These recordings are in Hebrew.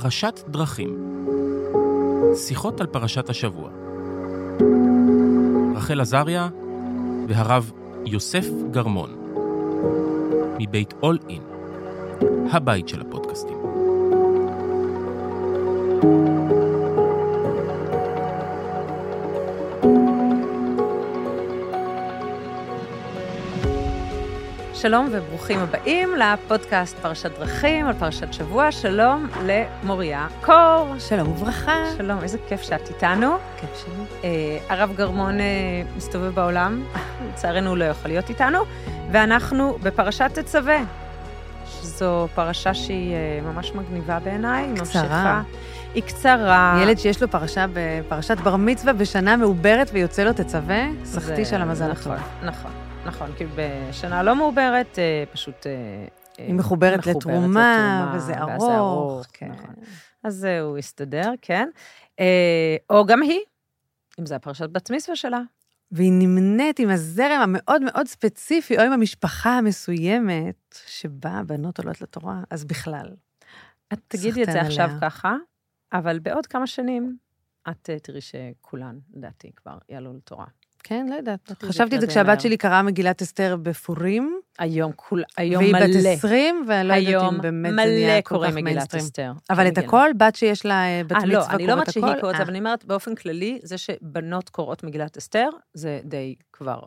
פרשת דרכים. שיחות על פרשת השבוע. רחל עזריה והרב יוסף גרמון. מבית אול אין, הבית של הפודקאסטים. שלום וברוכים הבאים לפודקאסט פרשת דרכים על פרשת שבוע. שלום למוריה קור. שלום וברכה. שלום, איזה כיף שאת איתנו. כיף שלי. אה, הרב גרמון אה, מסתובב בעולם, לצערנו הוא לא יכול להיות איתנו, ואנחנו בפרשת תצווה. זו פרשה שהיא אה, ממש מגניבה בעיניי. קצרה. ממשיכה- היא קצרה. ילד שיש לו פרשה בפרשת בר מצווה בשנה מעוברת ויוצא לו תצווה, סחטיש על המזל הטוב. נכון, נכון, נכון, כי בשנה לא מעוברת, אה, פשוט... אה, אה, היא מחוברת לתרומה, וזה ואז ארוך. כן. נכון. אז הוא יסתדר, כן. או גם היא, אם זה הפרשת בת מצווה שלה. והיא נמנית עם הזרם המאוד מאוד ספציפי, או עם המשפחה המסוימת, שבה הבנות עולות לתורה, אז בכלל. את תגידי את זה סחטיין עכשיו עליה. ככה, אבל בעוד כמה שנים, את תראי שכולן, לדעתי, כבר יעלו לתורה. כן, לא יודעת. חשבתי את זה. כשהבת שלי קראה מגילת אסתר בפורים, היום, כול, היום והיא מלא. בת 20, ואני לא יודעת אם באמת זה נהיה כל כך מיינסטרים. אבל את כן. הכל, בת שיש לה אה, בת אה, מצווה לא, אני לא אומרת קוראת הכל? שהיא קוראת, אה. אבל אני אומרת באופן כללי, זה שבנות קוראות מגילת אסתר, זה די כבר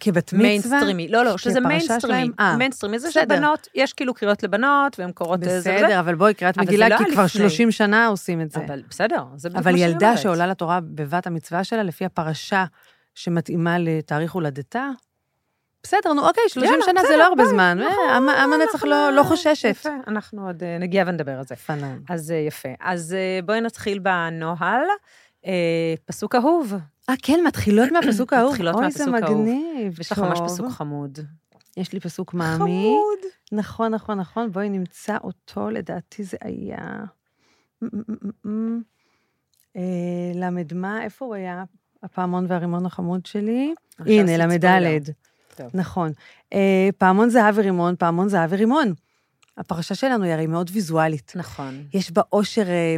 כבת מצווה? מיינסטרימי. לא, לא, שזה מיינסטרימי. אה, מיינסטרימי זה. שבנות, יש כאילו קריאות לבנות, והן קוראות איזה וזה. בסדר, אבל בואי, קריאת אבל מגילה, לא כי כבר לפני. 30 שנה עושים את זה. אבל בסדר, זה בדיוק אבל מה ילדה אומרת. שעולה לתורה בבת המצווה שלה, לפי הפרשה שמתאימה לתאריך הולדתה, בסדר, נו, אוקיי, 30 יאללה, שנה זה לא הרבה זמן. נכון, אה, עם- עם הנצח אנחנו- לא- לא חוששת. יפה, אנחנו עוד אה, נגיע ונדבר על זה. פנן. אז אה, יפה. אז אה, בואי נתחיל בנוהל. אה, פסוק אהוב. אה, כן, מתחילות מהפסוק האהוב. מתחילות אוי, מהפסוק זה האהוב. מגניב. יש לך ממש. פסוק חמוד. יש לי פסוק מאמי. נכון, נכון, נכון. בואי נמצא אותו, לדעתי זה היה... אה, למד מה, איפה הוא היה? הפעמון והרימון החמוד שלי. הנה, עשית למד ספוילר. ד'. טוב. נכון. אה, פעמון זהב ורימון, פעמון זהב ורימון. הפרשה שלנו היא הרי מאוד ויזואלית. נכון. יש בה עושר אה,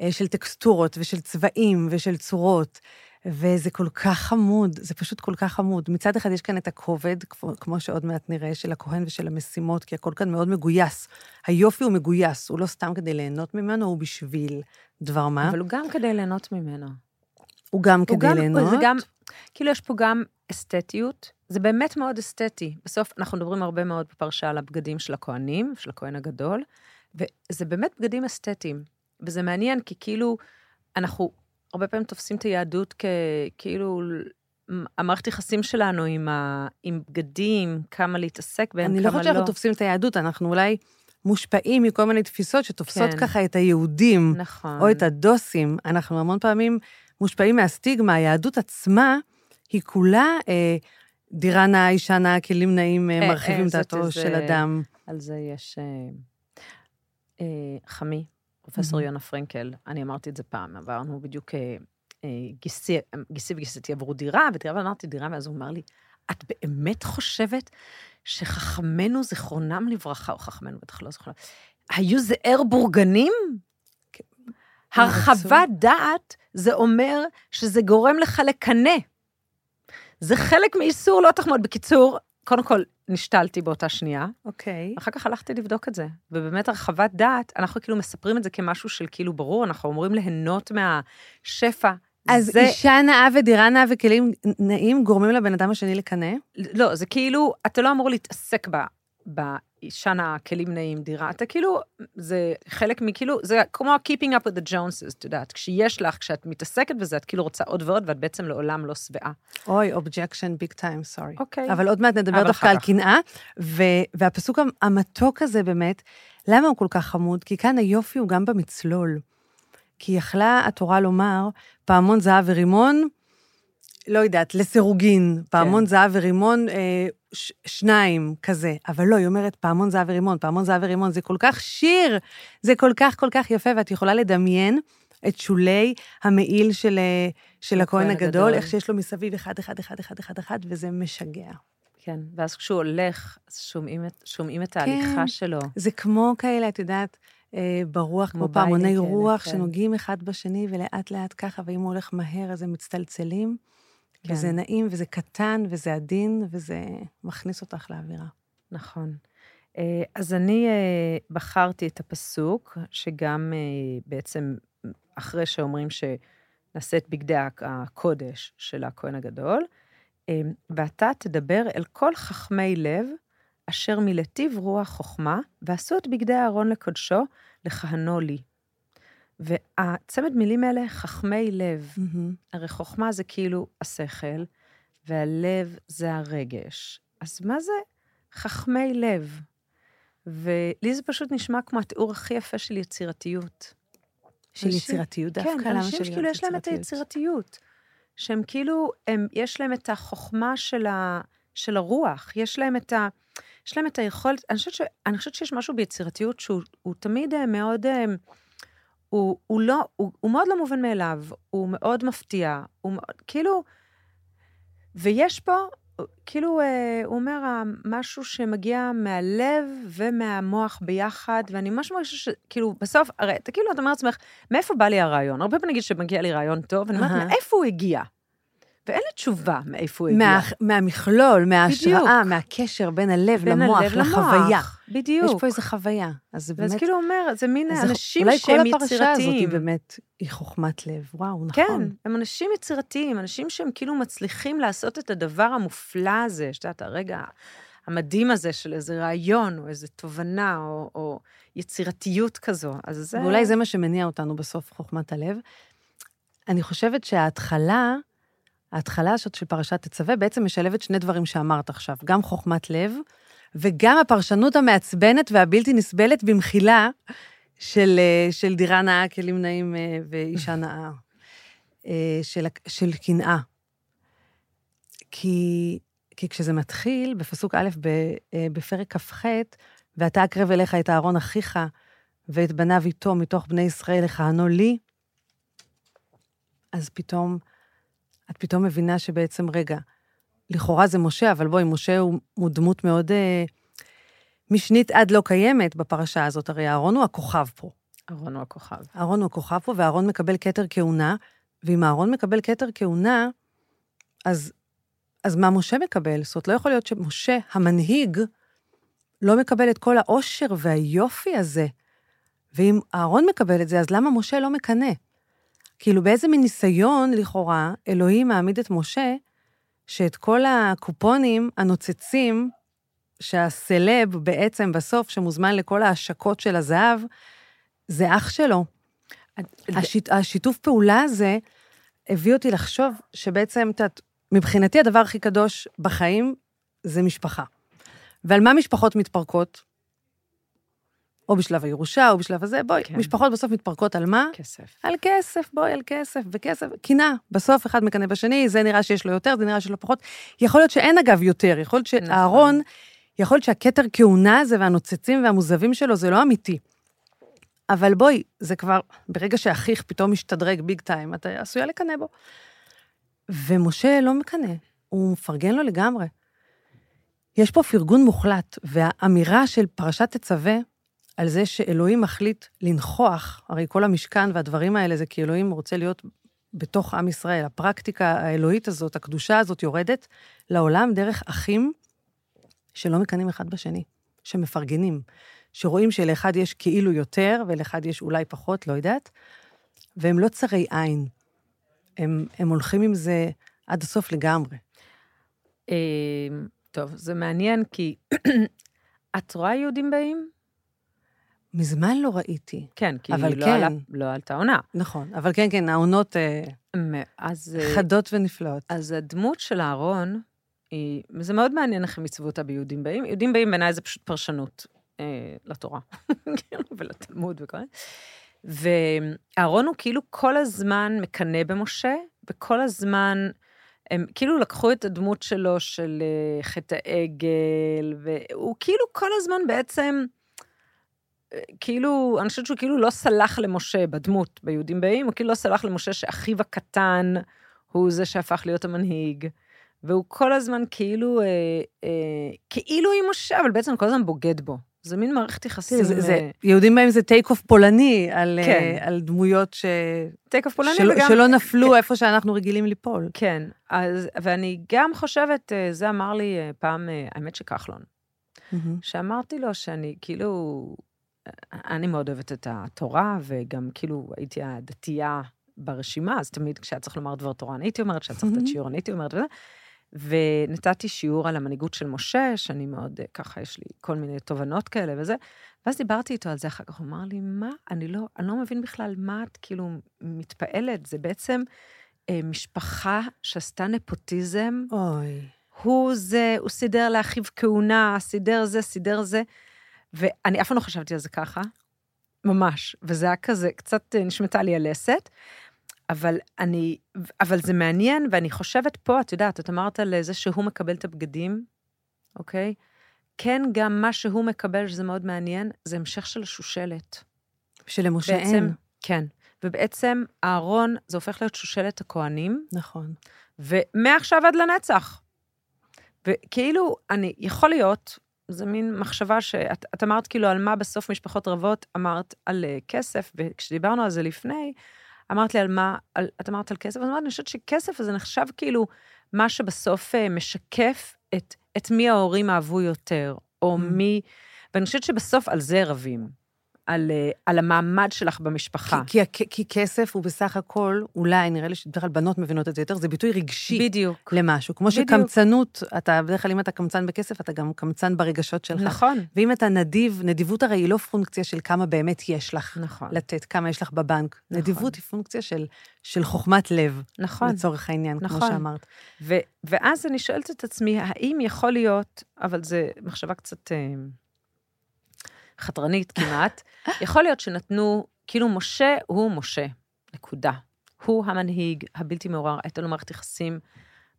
אה, של טקסטורות ושל צבעים ושל צורות, וזה כל כך חמוד, זה פשוט כל כך חמוד. מצד אחד יש כאן את הכובד, כמו, כמו שעוד מעט נראה, של הכהן ושל המשימות, כי הכל כאן מאוד מגויס. היופי הוא מגויס, הוא לא סתם כדי ליהנות ממנו, הוא בשביל דבר מה. אבל הוא גם כדי ליהנות ממנו. הוא גם הוא כדי גם- ליהנות. זה גם, כאילו יש פה גם אסתטיות, זה באמת מאוד אסתטי. בסוף אנחנו מדברים הרבה מאוד בפרשה על הבגדים של הכהנים, של הכהן הגדול, וזה באמת בגדים אסתטיים. וזה מעניין, כי כאילו, אנחנו הרבה פעמים תופסים את היהדות ככאילו, המערכת יחסים שלנו עם, ה, עם בגדים, כמה להתעסק בהם, אני כמה לא לא. חושבת שאנחנו תופסים את היהדות, אנחנו אולי מושפעים מכל מיני תפיסות שתופסות כן. ככה את היהודים. נכון. או את הדוסים, אנחנו המון פעמים מושפעים מהסטיגמה, היהדות עצמה היא כולה אה, דירה נאה, אישה נאה, כלים נאים, אה, אה, מרחיבים אה, דעתו איזה- של אדם. על זה יש אה, אה, חמי, פרופסור מהמם. יונה פרנקל, אני אמרתי את זה פעם, עברנו בדיוק, אה, אה, גיסי, גיסי וגיסתי עברו דירה, ודירה, ואמרתי דירה, ואז הוא אמר לי, את באמת חושבת שחכמינו, זיכרונם לברכה, או חכמינו, בטח לא זיכרונם, היו זעיר בורגנים? כן. הרחבת דעת, זה אומר שזה גורם לך לקנא. זה חלק מאיסור לא תחמוד. בקיצור, קודם כל, נשתלתי באותה שנייה, אוקיי. אחר כך הלכתי לבדוק את זה, ובאמת הרחבת דעת, אנחנו כאילו מספרים את זה כמשהו של כאילו ברור, אנחנו אמורים ליהנות מהשפע. אז זה, אישה נאה ודירה נאה וכלים נאים גורמים לבן אדם השני לקנא? לא, זה כאילו, אתה לא אמור להתעסק ב, באישה נאה, כלים נעים, דירה, אתה כאילו, זה חלק מכאילו, זה כמו keeping up with the Joneses, את יודעת, כשיש לך, כשאת מתעסקת בזה, את כאילו רוצה עוד ועוד, ואת בעצם לעולם לא שבעה. אוי, objection big time, sorry. אוקיי. אבל עוד מעט נדבר דווקא על. קנאה, ו- והפסוק המ- המתוק הזה באמת, למה הוא כל כך חמוד? כי כאן היופי הוא גם במצלול. כי יכלה התורה לומר, פעמון זהב ורימון, לא יודעת, לסירוגין, פעמון זהב ורימון, אה, ש- שניים, כזה. אבל לא, היא אומרת פעמון זהב ורימון, פעמון זהב ורימון, זה כל כך שיר, זה כל כך כל כך יפה, ואת יכולה לדמיין את שולי המעיל של, אה, של הכהן הגדול, הגדול. איך שיש לו מסביב אחד, אחד, אחד, אחד, אחד, אחד, וזה משגע. כן, ואז כשהוא הולך, שומעים את, שומעים את ההליכה כן. שלו. זה כמו כאלה, את יודעת, אה, ברוח, כמו פעמוני רוח, כן. שנוגעים אחד בשני, ולאט לאט ככה, ואם הוא הולך מהר, אז הם מצטלצלים. כן. וזה נעים, וזה קטן, וזה עדין, וזה מכניס אותך לאווירה. נכון. אה, אז אני אה, בחרתי את הפסוק, שגם אה, בעצם אחרי שאומרים שנעשה את בגדי הקודש של הכהן הגדול, ואתה תדבר אל כל חכמי לב, אשר מלטיב רוח חוכמה, ועשו את בגדי אהרון לקודשו, לכהנו לי. והצמד מילים האלה, חכמי לב, הרי חוכמה זה כאילו השכל, והלב זה הרגש. אז מה זה חכמי לב? ולי זה פשוט נשמע כמו התיאור הכי יפה של יצירתיות. של אנשים- יצירתיות דווקא? כן, אנשים שכאילו יש להם את היצירתיות. שהם כאילו, הם, יש להם את החוכמה של, ה, של הרוח, יש להם את ה... יש להם את היכולת, אני חושבת, ש, אני חושבת שיש משהו ביצירתיות שהוא הוא תמיד אה, מאוד, אה, הוא, הוא לא, הוא, הוא מאוד לא מובן מאליו, הוא מאוד מפתיע, הוא מאוד, כאילו, ויש פה, כאילו, אה, הוא אומר, משהו שמגיע מהלב ומהמוח ביחד, ואני ממש מרגישה שכאילו, בסוף, הרי, אתה כאילו, אתה אומר לעצמך, מאיפה בא לי הרעיון? הרבה פעמים נגיד שמגיע לי רעיון טוב, ואני אומרת. מאיפה הוא הגיע? ואין לי תשובה מאיפה הוא הגיע. מה, מהמכלול, מההשראה. מהקשר בין הלב בין למוח, הלב למוח. לחוויה. בדיוק. יש פה איזו חוויה. אז זה ואז באמת... כאילו הוא אומר, זה מין אז זה- אנשים אולי שהם כל הפרשה הזאת היא יצירתיים. באמת, היא חוכמת לב. וואו, נכון. כן, הם אנשים יצירתיים, אנשים שהם כאילו מצליחים לעשות את הדבר המופלא הזה, שאת יודעת, הרגע המדהים הזה של איזה רעיון, או איזה תובנה, או, או יצירתיות כזו. אז זה... ואולי זה מה שמניע אותנו בסוף, חוכמת הלב. אני חושבת שההתחלה, ההתחלה הזאת של פרשת תצווה, בעצם משלבת שני דברים שאמרת עכשיו, גם חוכמת לב, וגם הפרשנות המעצבנת והבלתי נסבלת במחילה של, אה, של דירה נאה, כלים נאים אה, ואישה נאה, אה, של, של קנאה. כי, כי כשזה מתחיל, בפסוק א' בפרק כ"ח, ואתה אקרב אליך את אהרון אחיך, ואת בניו איתו מתוך בני ישראל לכהנו לי, אז פתאום, את פתאום מבינה שבעצם, רגע, לכאורה זה משה, אבל בואי, משה הוא, הוא דמות מאוד אה, משנית עד לא קיימת בפרשה הזאת, הרי אהרון הוא הכוכב פה. אהרון הוא הכוכב. אהרון הוא הכוכב פה, ואהרון מקבל כתר כהונה, ואם אהרון מקבל כתר כהונה, אז, אז מה משה מקבל? זאת אומרת, לא יכול להיות שמשה, המנהיג, לא מקבל את כל העושר והיופי הזה. ואם אהרון מקבל את זה, אז למה משה לא מקנא? כאילו, באיזה מין ניסיון, לכאורה, אלוהים מעמיד את משה, שאת כל הקופונים הנוצצים, שהסלב בעצם בסוף, שמוזמן לכל ההשקות של הזהב, זה אח שלו. השיט, השיתוף פעולה הזה הביא אותי לחשוב שבעצם, את מבחינתי הדבר הכי קדוש בחיים זה משפחה. ועל מה משפחות מתפרקות? או בשלב הירושה, או בשלב הזה, בואי, כן. משפחות בסוף מתפרקות על מה? כסף. על כסף, בואי, על כסף, וכסף, קנאה. בסוף אחד מקנא בשני, זה נראה שיש לו יותר, זה נראה שיש לו פחות. יכול להיות שאין אגב יותר, יכול להיות נכון. שאהרון, יכול להיות שהכתר כהונה הזה והנוצצים והמוזבים שלו זה לא אמיתי. אבל בואי, זה כבר, ברגע שאחיך פתאום משתדרג ביג טיים, את עשויה לקנא בו. ומשה לא מקנא, הוא מפרגן לו לגמרי. יש פה פרגון מוחלט, והאמירה של פרשת תצווה, על זה שאלוהים מחליט לנכוח, הרי כל המשכן והדברים האלה זה כי אלוהים רוצה להיות בתוך עם ישראל. הפרקטיקה האלוהית הזאת, הקדושה הזאת, יורדת לעולם דרך אחים שלא מקנאים אחד בשני, שמפרגנים, שרואים שלאחד יש כאילו יותר ולאחד יש אולי פחות, לא יודעת, והם לא צרי עין. הם, הם הולכים עם זה עד הסוף לגמרי. אה, טוב, זה מעניין, כי את רואה יהודים באים? מזמן לא ראיתי. כן, כי אבל לא, כן. עלה, לא עלתה עונה. נכון, אבל כן, כן, העונות אה, אז, אה, חדות ונפלאות. אז הדמות של אהרון, היא, וזה מאוד מעניין איך הם עיצבו אותה ביהודים באים. יהודים באים בעיניי זה פשוט פרשנות אה, לתורה, כאילו, ולתלמוד וכל זה. ואהרון הוא כאילו כל הזמן מקנא במשה, וכל הזמן, הם כאילו לקחו את הדמות שלו של אה, חטא העגל, והוא כאילו כל הזמן בעצם, כאילו, אני חושבת שהוא כאילו לא סלח למשה בדמות ביהודים באים, הוא כאילו לא סלח למשה שאחיו הקטן הוא זה שהפך להיות המנהיג. והוא כל הזמן כאילו, אה, אה, כאילו עם משה, אבל בעצם כל הזמן בוגד בו. זה מין מערכת יחסים. זה, זה, אה, יהודים באים זה take off פולני על, כן. אה, על דמויות ש... take off פולני שלא, וגם... שלא נפלו איפה שאנחנו רגילים ליפול. כן, אז, ואני גם חושבת, אה, זה אמר לי אה, פעם, אה, האמת שכחלון, מהמם. שאמרתי לו שאני כאילו, אני מאוד אוהבת את התורה, וגם כאילו הייתי הדתייה ברשימה, אז תמיד כשהיה צריך לומר דבר תורה, אני הייתי אומרת, כשהיה צריך לתת שיעור, אני הייתי אומרת, וזה. ונתתי שיעור על המנהיגות של משה, שאני מאוד, אה, ככה, יש לי כל מיני תובנות כאלה וזה, ואז דיברתי איתו על זה אחר כך, הוא אמר לי, מה, אני לא, אני לא מבין בכלל מה את כאילו מתפעלת, זה בעצם אה, משפחה שעשתה נפוטיזם, אוי. הוא זה, הוא סידר לאחיו כהונה, סידר זה, סידר זה, ואני אף פעם לא חשבתי על זה ככה, ממש, וזה היה כזה, קצת אה, נשמטה לי הלסת, אבל אני, אבל זה מעניין, ואני חושבת פה, את יודעת, את אמרת על זה שהוא מקבל את הבגדים, אוקיי? כן, גם מה שהוא מקבל, שזה מאוד מעניין, זה המשך של השושלת. שלמשה אין. כן. ובעצם אהרון, זה הופך להיות שושלת הכוהנים, נכון. ומעכשיו עד לנצח. וכאילו, אני, יכול להיות, זו מין מחשבה שאת את אמרת כאילו על מה בסוף משפחות רבות, אמרת על uh, כסף, וכשדיברנו על זה לפני, אמרת לי על מה, על, את אמרת על כסף, אז אמרת, אני חושבת שכסף הזה נחשב כאילו מה שבסוף uh, משקף את, את מי ההורים אהבו יותר, או Mm. מי, ואני חושבת שבסוף על זה רבים, על, uh, על המעמד שלך במשפחה. כי, כי, כי כסף הוא בסך הכל, אולי, נראה לי שבדרך כלל בנות מבינות את זה יותר, זה ביטוי רגשי בדיוק. למשהו. כמו בדיוק. שקמצנות, אתה, בדרך כלל אם אתה קמצן בכסף, אתה גם קמצן ברגשות שלך. נכון, ואם אתה נדיב, נדיבות הרי היא לא פונקציה של כמה באמת יש לך נכון, לתת, כמה יש לך בבנק. נכון. נדיבות היא פונקציה של, של חוכמת לב, נכון. לצורך העניין, כמו נכון. שאמרת. ו, ואז אני שואלת את עצמי, האם יכול להיות, אבל זו מחשבה קצת אה, חתרנית כמעט, יכול להיות שנתנו, כאילו משה הוא משה, נקודה. הוא המנהיג הבלתי מעורר, הייתה לו מערכת יחסים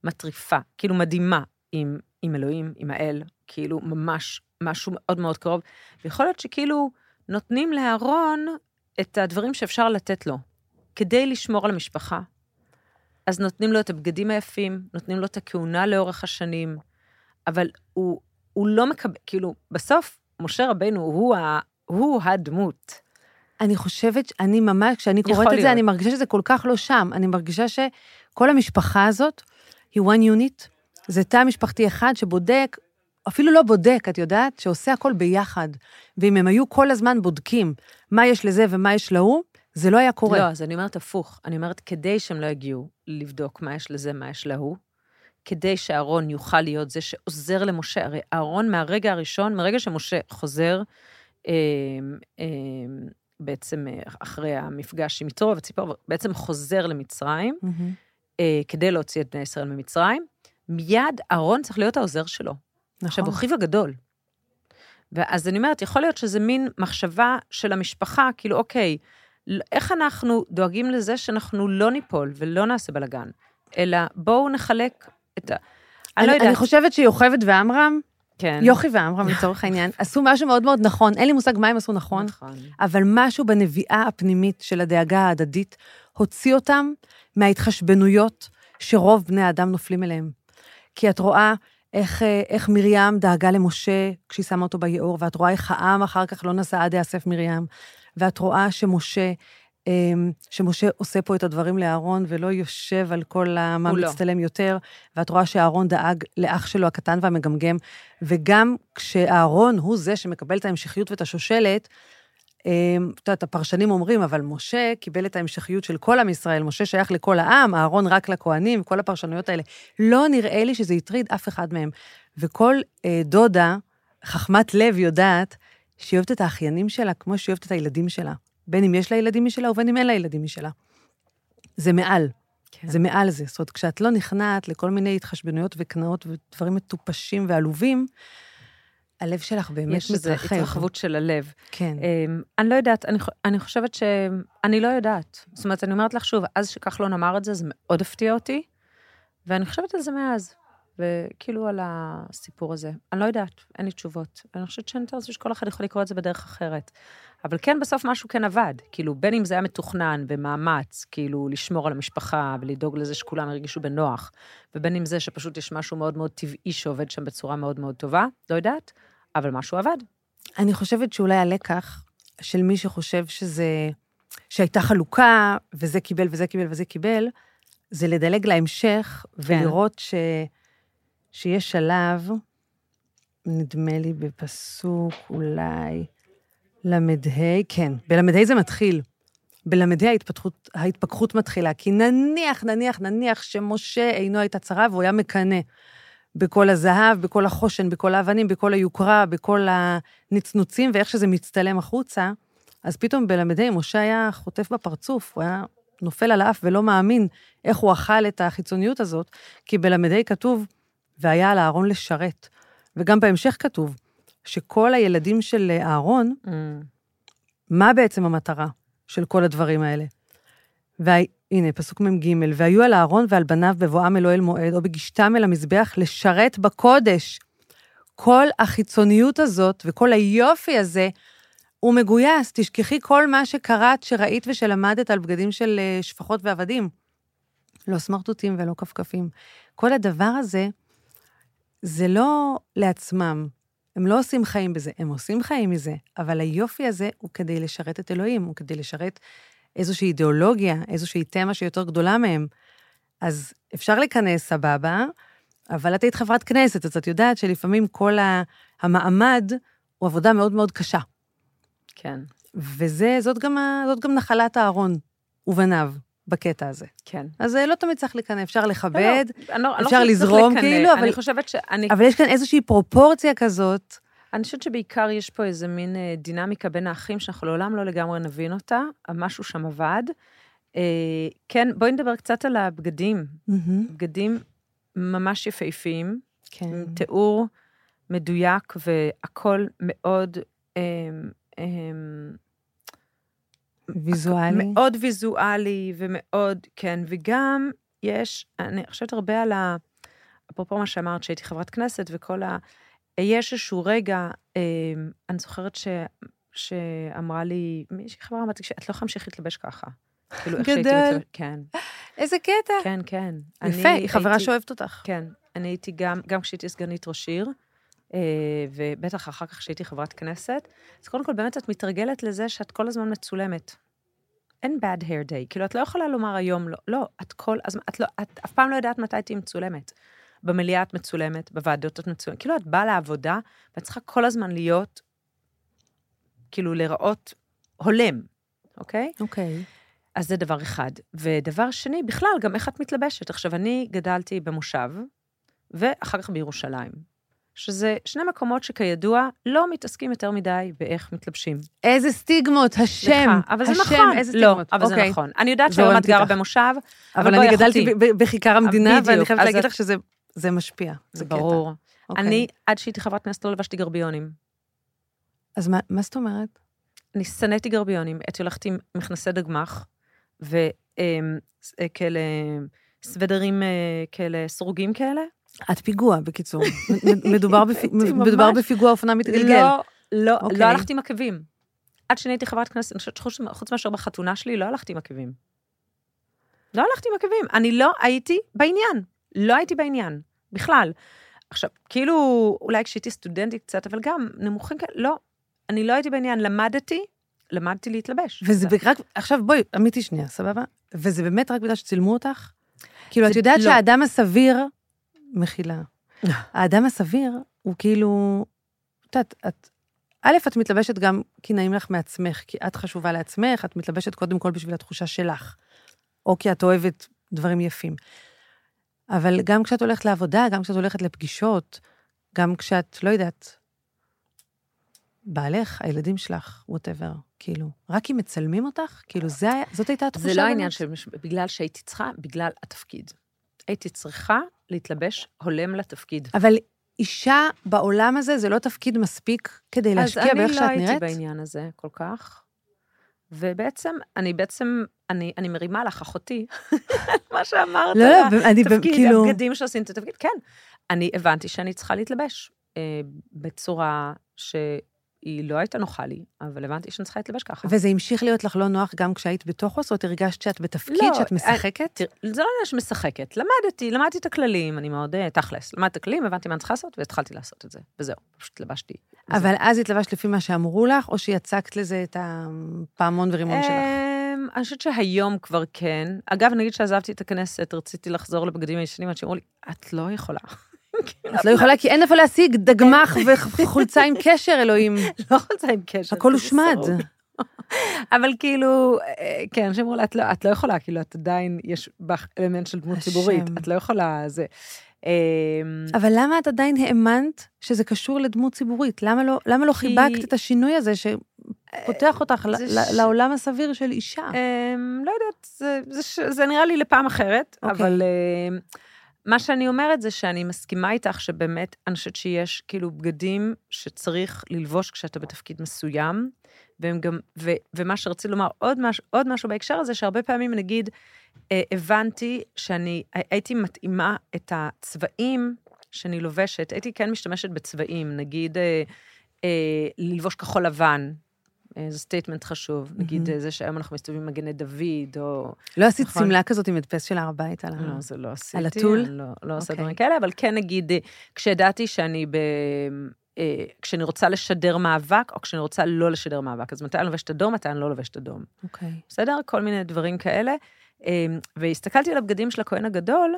מטריפה, כאילו מדהימה עם, עם אלוהים, עם האל, כאילו ממש משהו מאוד מאוד קרוב. ויכול להיות שכאילו נותנים לאהרון את הדברים שאפשר לתת לו, כדי לשמור על המשפחה. אז נותנים לו את הבגדים היפים, נותנים לו את הכהונה לאורך השנים, אבל הוא, הוא לא מקבל, כאילו, בסוף, משה רבנו הוא, ה, הוא הדמות. אני חושבת, אני ממש, כשאני קוראת את להיות. זה, אני מרגישה שזה כל כך לא שם. אני מרגישה שכל המשפחה הזאת היא one unit, זה תא משפחתי אחד שבודק, אפילו לא בודק, את יודעת, שעושה הכל ביחד. ואם הם היו כל הזמן בודקים מה יש לזה ומה יש להוא, זה לא היה קורה. לא, אז אני אומרת הפוך. אני אומרת, כדי שהם לא יגיעו לבדוק מה יש לזה, מה יש להוא, כדי שאהרון יוכל להיות זה שעוזר למשה, הרי אהרון מהרגע הראשון, מרגע שמשה חוזר, אה, אה, בעצם אחרי המפגש עם יתרו וציפור, בעצם חוזר למצרים, מהמם. אה, כדי להוציא את בני ישראל ממצרים, מיד אהרון צריך להיות העוזר שלו. עכשיו, הוא נכון. אחיו הגדול. ואז אני אומרת, יכול להיות שזה מין מחשבה של המשפחה, כאילו, אוקיי, איך אנחנו דואגים לזה שאנחנו לא ניפול ולא נעשה בלאגן, אלא בואו נחלק את ה... אני לא יודעת. אני חושבת שיוכבד ועמרם, כן. יוכי ועמרם לצורך העניין, עשו משהו מאוד מאוד נכון. אין לי מושג מה הם עשו נכון, נכון. אבל משהו בנביאה הפנימית של הדאגה ההדדית הוציא אותם מההתחשבנויות שרוב בני האדם נופלים אליהם. כי את רואה איך, אה, איך מרים דאגה למשה כשהיא שמה אותו ביאור, ואת רואה איך העם אחר כך לא נסע עד יאסף מרים, ואת רואה שמשה, שמשה עושה פה את הדברים לאהרון ולא יושב על כל מה לא. מצטלם מצטלם יותר, ואת רואה שאהרון דאג לאח שלו הקטן והמגמגם, וגם כשאהרון הוא זה שמקבל את ההמשכיות ואת השושלת, אמ, את יודעת, הפרשנים אומרים, אבל משה קיבל את ההמשכיות של כל עם ישראל, משה שייך לכל העם, אהרון רק לכהנים, כל הפרשנויות האלה. לא נראה לי שזה הטריד אף אחד מהם. וכל אה, דודה, חכמת לב, יודעת שהיא אוהבת את האחיינים שלה כמו שהיא אוהבת את הילדים שלה. בין אם יש לה ילדים משלה ובין אם אין לה ילדים משלה. זה מעל, כן. זה מעל זה. זאת אומרת, כשאת לא נכנעת לכל מיני התחשבנויות וקנאות ודברים מטופשים ועלובים, הלב שלך באמת יש איזו מתרחב. התרחבות של הלב. כן. אמ, אני לא יודעת, אני, אני חושבת ש... אני לא יודעת. זאת אומרת, אני אומרת לך שוב, אז שכחלון אמר את זה, זה מאוד הפתיע אותי, ואני חושבת על זה מאז. וכאילו על הסיפור הזה. אני לא יודעת, אין לי תשובות. אני חושבת שאני רוצה שכל אחד יכול לקרוא את זה בדרך אחרת. אבל כן, בסוף משהו כן עבד. כאילו, בין אם זה היה מתוכנן במאמץ, כאילו, לשמור על המשפחה ולדאוג לזה שכולם ירגישו בנוח, ובין אם זה שפשוט יש משהו מאוד מאוד טבעי שעובד שם בצורה מאוד מאוד טובה, לא יודעת, אבל משהו עבד. אני חושבת שאולי הלקח של מי שחושב שזה, שהייתה חלוקה, וזה קיבל וזה קיבל וזה קיבל, זה לדלג להמשך ולראות ש, שיש שלב, נדמה לי בפסוק אולי ל"ה, כן, בל"ה זה מתחיל. בל"ה ההתפתחות, ההתפכחות מתחילה, כי נניח, נניח, נניח שמשה עינו הייתה צרה והוא היה מקנא בכל הזהב, בכל החושן, בכל האבנים, בכל היוקרה, בכל הנצנוצים, ואיך שזה מצטלם החוצה, אז פתאום בל"ה משה היה חוטף בפרצוף, הוא היה נופל על האף ולא מאמין איך הוא אכל את החיצוניות הזאת, כי בל"ה כתוב, והיה על אהרון לשרת. וגם בהמשך כתוב, שכל הילדים של אהרון, mm. מה בעצם המטרה של כל הדברים האלה? והנה, פסוק מ"ג, והיו על אהרון ועל בניו בבואם אל אוהל מועד, או בגישתם אל המזבח, לשרת בקודש. כל החיצוניות הזאת וכל היופי הזה, הוא מגויס. תשכחי כל מה שקראת, שראית ושלמדת על בגדים של אה, שפחות ועבדים. לא סמרטוטים ולא כפכפים. כל הדבר הזה, זה לא לעצמם. הם לא עושים חיים בזה, הם עושים חיים מזה, אבל היופי הזה הוא כדי לשרת את אלוהים, הוא כדי לשרת איזושהי אידיאולוגיה, איזושהי תמה שיותר גדולה מהם. אז אפשר להיכנס, סבבה, אבל את היית חברת כנסת, אז את יודעת שלפעמים כל המעמד הוא עבודה מאוד מאוד קשה. כן. וזאת גם, גם נחלת אהרון ובניו. בקטע הזה. כן. אז אה, לא תמיד צריך לקנא, אפשר לכבד, לא, לא, אפשר לא לזרום כאילו, אבל... אני חושבת ש... אני... אבל יש כאן איזושהי פרופורציה כזאת. אני חושבת שבעיקר יש פה איזה מין אה, דינמיקה בין האחים, שאנחנו לעולם לא לגמרי נבין אותה, משהו שם עבד. אה, כן, בואי נדבר קצת על הבגדים. Mm-hmm. בגדים ממש יפהפיים, כן. עם תיאור מדויק והכול מאוד... אה, אה, ויזואלי. מאוד ויזואלי ומאוד, כן, וגם יש, אני חושבת הרבה על ה... אפרופו מה שאמרת, שהייתי חברת כנסת וכל ה... יש איזשהו רגע, אה, אני זוכרת ש... שאמרה לי, מישהי חברה אמרתי, את לא יכולה להמשיך להתלבש ככה. כאילו, איך שהייתי מתלבשת, כן. איזה קטע. כן, כן. יפה, היא חברה שאוהבת אותך. כן. אני הייתי גם, גם כשהייתי סגנית ראש עיר, ובטח אחר כך כשהייתי חברת כנסת, אז קודם כל, באמת את מתרגלת לזה שאת כל הזמן מצולמת. אין bad hair day, כאילו, את לא יכולה לומר היום לא, לא, את כל הזמן, את לא, את אף פעם לא יודעת מתי תהיי מצולמת. במליאה את מצולמת, בוועדות את מצולמת, כאילו, את באה לעבודה, ואת צריכה כל הזמן להיות, כאילו, להיראות הולם, אוקיי? אוקיי. אז זה דבר אחד. ודבר שני, בכלל, גם איך את מתלבשת. עכשיו, אני גדלתי במושב, ואחר כך בירושלים. שזה שני מקומות שכידוע לא מתעסקים יותר מדי באיך מתלבשים. איזה סטיגמות, השם, לך, אבל השם, זה נכון. איזה לא, סטיגמות. אבל אוקיי. זה נכון. אני יודעת שהיום את גרה במושב, אבל, אבל אני גדלתי בכיכר המדינה, בדיוק, ואני חייבת להגיד לך שזה משפיע. זה ברור. אוקיי. אני, עד שהייתי חברת כנסת, לא לבשתי גרביונים. אז מה, מה זאת אומרת? אני שנאתי גרביונים. הייתי הולכת עם מכנסי דגמח, וכאלה סוודרים אה, כאלה סרוגים כאלה, את פיגוע, בקיצור. מדובר, בפ... מדובר בפיגוע אופנה מתגלגל. לא, לא, okay. לא אוקיי. הלכתי עם עקבים. עד שאני הייתי חברת כנסת, אני חושבת שחוץ מאשר בחתונה שלי, לא הלכתי עם עקבים. לא הלכתי עם עקבים. אני לא הייתי בעניין. לא הייתי בעניין, בכלל. עכשיו, כאילו, אולי כשהייתי סטודנטית קצת, אבל גם נמוכים כאלה, לא. אני לא הייתי בעניין. למדתי, למדתי להתלבש. וזה רק, עכשיו בואי, אמיתי שנייה, סבבה? וזה באמת רק בגלל שצילמו אותך? כאילו, את יודעת לא. שהאדם הסביר מחילה. האדם הסביר הוא כאילו, את יודעת, את, א', את מתלבשת גם כי נעים לך מעצמך, כי את חשובה לעצמך, את מתלבשת קודם כל בשביל התחושה שלך, או כי את אוהבת דברים יפים. אבל גם כשאת הולכת לעבודה, גם כשאת הולכת לפגישות, גם כשאת, לא יודעת, בעלך, הילדים שלך, ווטאבר, כאילו, רק אם מצלמים אותך, כאילו, זה, זאת הייתה התחושה. זה לא העניין של, בגלל שהייתי צריכה, בגלל התפקיד. הייתי צריכה להתלבש הולם לתפקיד. אבל אישה בעולם הזה, זה לא תפקיד מספיק כדי להשקיע באיך שאת נראית? אז אני לא הייתי בעניין הזה כל כך. ובעצם, אני בעצם, אני, אני מרימה לך, אחותי, מה שאמרת, לא, לא, אני תפקיד, כאילו... הבגדים שעושים את התפקיד, כן. אני הבנתי שאני צריכה להתלבש אה, בצורה ש... היא לא הייתה נוחה לי, אבל הבנתי שאני צריכה להתלבש ככה. וזה המשיך להיות לך לא נוח גם כשהיית בתוכו, זאת אומרת, הרגשת שאת בתפקיד, לא, שאת משחקת? תראה, זה לא עניין שמשחקת. למדתי, למדתי את הכללים, אני מאוד אה, תכלס. למדתי את הכללים, הבנתי מה אני צריכה לעשות, והתחלתי לעשות את זה. וזהו, פשוט התלבשתי. אבל אז התלבשת לפי מה שאמרו לך, או שיצקת לזה את הפעמון ורימון שלך? אמ, אני חושבת שהיום כבר כן. אגב, נגיד שעזבתי את הכנסת, רציתי לחזור לבגדים הישנים, עד שאמרו לי, את לא יכולה. את לא יכולה, כי אין איפה להשיג דגמח וחולצה עם קשר, אלוהים. לא חולצה עם קשר. הכל זה הושמד. אבל כאילו, אה, כן, אנשים אמרו לה, "את לא- את לא יכולה, כאילו, את עדיין, יש בך אלמנט של דמות השם. ציבורית, את לא יכולה, זה. אמ, אבל למה את עדיין האמנת שזה קשור לדמות ציבורית? למה לא, למה לא כי- חיבקת את השינוי הזה שפותח אותך זה ל- ש- לעולם הסביר של אישה? אמ, לא יודעת, זה, זה, ש- זה נראה לי לפעם אחרת, אוקיי. אבל אמ, מה שאני אומרת זה שאני מסכימה איתך שבאמת, אני חושבת שיש כאילו בגדים שצריך ללבוש כשאתה בתפקיד מסוים, והם גם, ו, ומה שרציתי לומר, עוד, מש, עוד משהו בהקשר הזה, שהרבה פעמים, נגיד, אה, הבנתי שאני הייתי מתאימה את הצבעים שאני לובשת, הייתי כן משתמשת בצבעים, נגיד, אה, אה, ללבוש כחול לבן. אה, זה statement חשוב, נגיד מהמם. אה, זה שהיום אנחנו מסתובבים עם מגני דוד, או... לא עשית נכון. שמלה כזאת עם הדפס של הר הבית על ה... לא, זה לא עשיתי. על הטול? לא, לא עושה אוקיי. דברים כאלה, אבל כן נגיד, אה, כשידעתי שאני ב... כשאני רוצה לשדר מאבק, או כשאני רוצה לא לשדר מאבק. אז מתי אני לובשת אדום, מתי אני לא לובשת אדום. אוקיי. בסדר? כל מיני דברים כאלה. והסתכלתי על הבגדים של הכהן הגדול,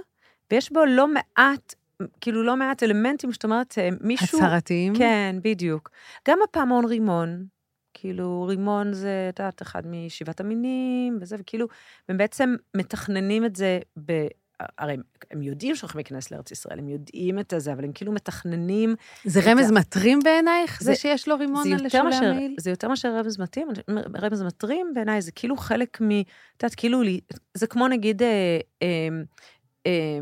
ויש בו לא מעט, כאילו לא מעט אלמנטים, זאת אומרת, מישהו... הצהרתיים? כן, בדיוק. גם הפעמון רימון, כאילו, רימון זה, את יודעת, אחד משבעת המינים, וזה, וכאילו, הם בעצם מתכננים את זה ב... הרי הם יודעים שהולכים להיכנס לארץ ישראל, הם יודעים את הזה, אבל הם כאילו מתכננים... זה רמז ה- מטרים בעינייך? זה זה- שיש לו רימון זה על לשולי מאשר, המעיל? זה יותר מאשר רמז מתאים, רמז מטרים בעיניי, זה כאילו חלק מ... את יודעת, כאילו, זה כמו נגיד... אה, אה, אה,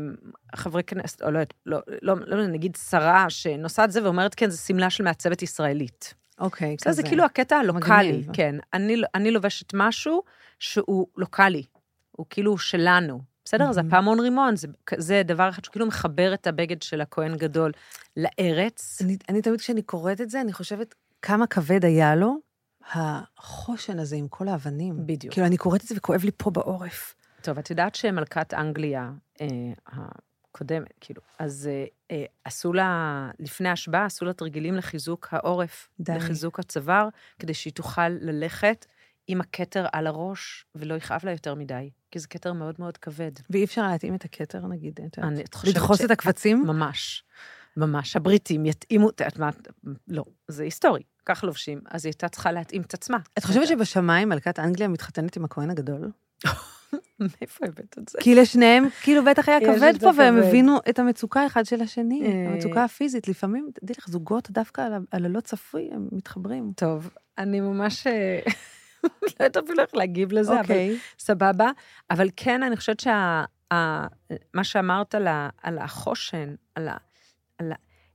חברי כנסת, או לא יודעת, לא, לא, לא, נגיד שרה שנוסעת זה ואומרת, כן, זו שמלה של מעצבת ישראלית. אוקיי, בסדר, כזה. זה כאילו הקטע הלוקאלי. כן. אני, אני לובשת משהו שהוא לוקאלי, הוא כאילו שלנו. בסדר? אז מהמם. הפעמון רימון, זה, זה דבר אחד שכאילו מחבר את הבגד של הכהן גדול לארץ. אני, אני תמיד כשאני קוראת את זה, אני חושבת כמה כבד היה לו החושן הזה עם כל האבנים. בדיוק. כאילו, אני קוראת את זה וכואב לי פה בעורף. טוב, את יודעת שמלכת אנגליה אה, הקודמת, כאילו, אז אה, אה, עשו לה, לפני ההשבעה, עשו לה תרגילים לחיזוק העורף, די. לחיזוק הצוואר, כדי שהיא תוכל ללכת עם הכתר על הראש, ולא יכאב לה יותר מדי, כי זה כתר מאוד מאוד כבד. ואי אפשר להתאים את הכתר, נגיד, את יודעת. לדחוס ש- את הקבצים? ממש, ממש. הבריטים יתאימו, את יודעת מה, לא, זה היסטורי, כך לובשים, אז היא הייתה צריכה להתאים את עצמה. את חושבת שבשמיים מלכת אנגליה מתחתנת עם הכהן הגדול? מאיפה הבאת את זה? כי לשניהם, כאילו, בטח היה כבד פה, והם. הבינו את המצוקה אחד של השני, אה. המצוקה הפיזית. לפעמים, תדעי לך, זוגות דווקא על הלא צפוי, הם מתחברים. טוב, אני ממש אה, לא יודעת אפילו איך להגיב לזה, אבל אוקיי. סבבה. אבל כן, אני חושבת שה... ה- מה שאמרת על, החושן, על ה...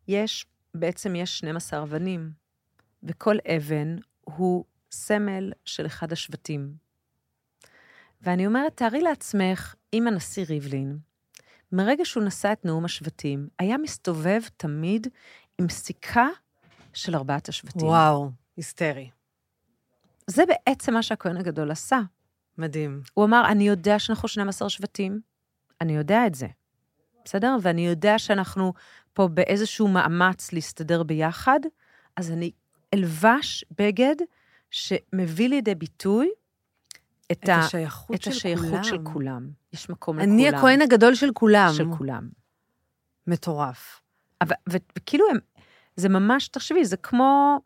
יש, בעצם יש 12 אבנים, וכל אבן הוא סמל של אחד השבטים. ואני אומרת, תארי לעצמך, אם הנשיא ריבלין, מרגע שהוא נשא את נאום השבטים, היה מסתובב תמיד עם סיכה של ארבעת השבטים. וואו, היסטרי. זה בעצם מה שהכהן הגדול עשה. מדהים. הוא אמר, אני יודע שאנחנו 12 שבטים, אני יודע את זה, בסדר? ואני יודע שאנחנו פה באיזשהו מאמץ להסתדר ביחד, אז אני אלבש בגד שמביא לידי ביטוי את, את השייכות את של השייכות כולם. של כולם. יש מקום לכולם. אני הכהן הגדול של כולם. של כולם. מטורף. אבל, וכאילו הם, זה ממש, תחשבי, זה כמו,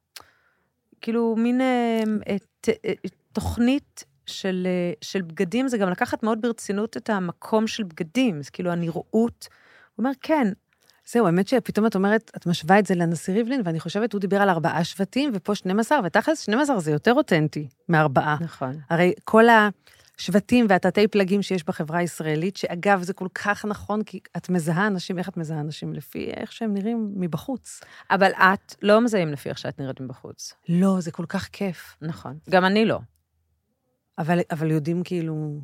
כאילו, מין אה, אה, ת, אה, תוכנית של, אה, של בגדים, זה גם לקחת מאוד ברצינות את המקום של בגדים, זה כאילו הנראות. הוא אומר, כן, זהו, האמת שפתאום את אומרת, את משווה את זה לנשיא ריבלין, ואני חושבת, הוא דיבר על ארבעה שבטים, ופה 12, ותכלס 12 זה יותר אותנטי מארבעה. נכון. הרי כל השבטים והתתי פלגים שיש בחברה הישראלית, שאגב, זה כל כך נכון, כי את מזהה אנשים, איך את מזהה אנשים? לפי איך שהם נראים מבחוץ. אבל את לא מזהים לפי איך שאת נראית מבחוץ. לא, זה כל כך כיף. נכון. גם אני לא. אבל, אבל יודעים כאילו...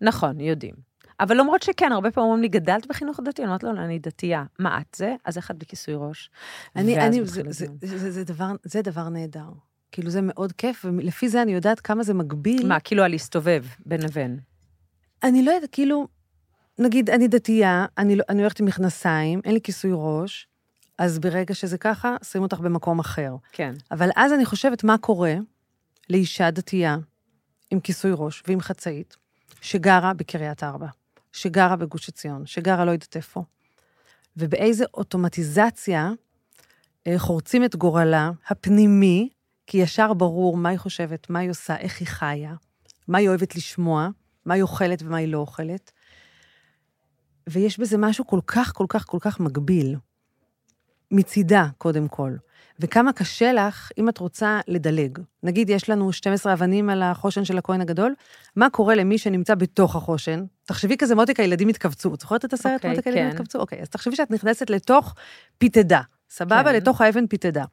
נכון, יודעים. אבל למרות שכן, הרבה פעמים אומרים לי, גדלת בחינוך דתי? אני אומרת לו, לא, אני דתייה. מה את זה? אז אחד בכיסוי ראש. אני, אני, זה, זה, הדיון. זה, זה, דבר, זה דבר נהדר. כאילו, זה מאוד כיף, ולפי זה אני יודעת כמה זה מגביל. מה, כאילו על להסתובב בין לבין. אני לא יודעת, כאילו, נגיד, אני דתייה, אני, לא- אני הולכת עם מכנסיים, אין לי כיסוי ראש, אז ברגע שזה ככה, שים אותך במקום אחר. כן. אבל אז אני חושבת מה קורה לאישה דתייה עם כיסוי ראש ועם חצאית, שגרה בקריית ארבע, שגרה בגוש עציון, שגרה לא יודעת איפה, ובאיזה אוטומטיזציה אה, חורצים את גורלה הפנימי, כי ישר ברור מה היא חושבת, מה היא עושה, איך היא חיה, מה היא אוהבת לשמוע, מה היא אוכלת ומה היא לא אוכלת. ויש בזה משהו כל כך, כל כך, כל כך מגביל. מצידה, קודם כל. וכמה קשה לך אם את רוצה לדלג. נגיד, יש לנו 12 אבנים על החושן של הכהן הגדול, מה קורה למי שנמצא בתוך החושן? תחשבי כזה, מותיק, הילדים התכווצו. את זוכרת את הסרט אוקיי, מותיק, הילדים כן. התכווצו? אוקיי, אז תחשבי שאת נכנסת לתוך פיתדה, סבבה? כן. לתוך האבן פיתדה.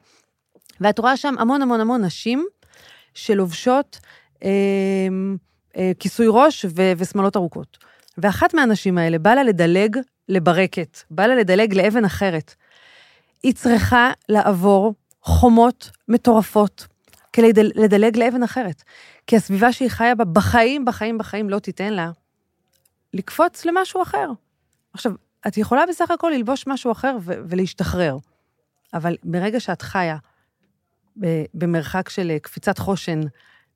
ואת רואה שם המון המון המון נשים שלובשות אה, אה, כיסוי ראש ו- ושמאלות ארוכות. ואחת מהנשים האלה בא לה לדלג לברקת, בא לה לדלג לאבן אחרת. היא צריכה לעבור חומות מטורפות כדי לדל- לדלג לאבן אחרת. כי הסביבה שהיא חיה בה בחיים, בחיים, בחיים לא תיתן לה לקפוץ למשהו אחר. עכשיו, את יכולה בסך הכל ללבוש משהו אחר ולהשתחרר, אבל ברגע שאת חיה במרחק של אה, קפיצת חושן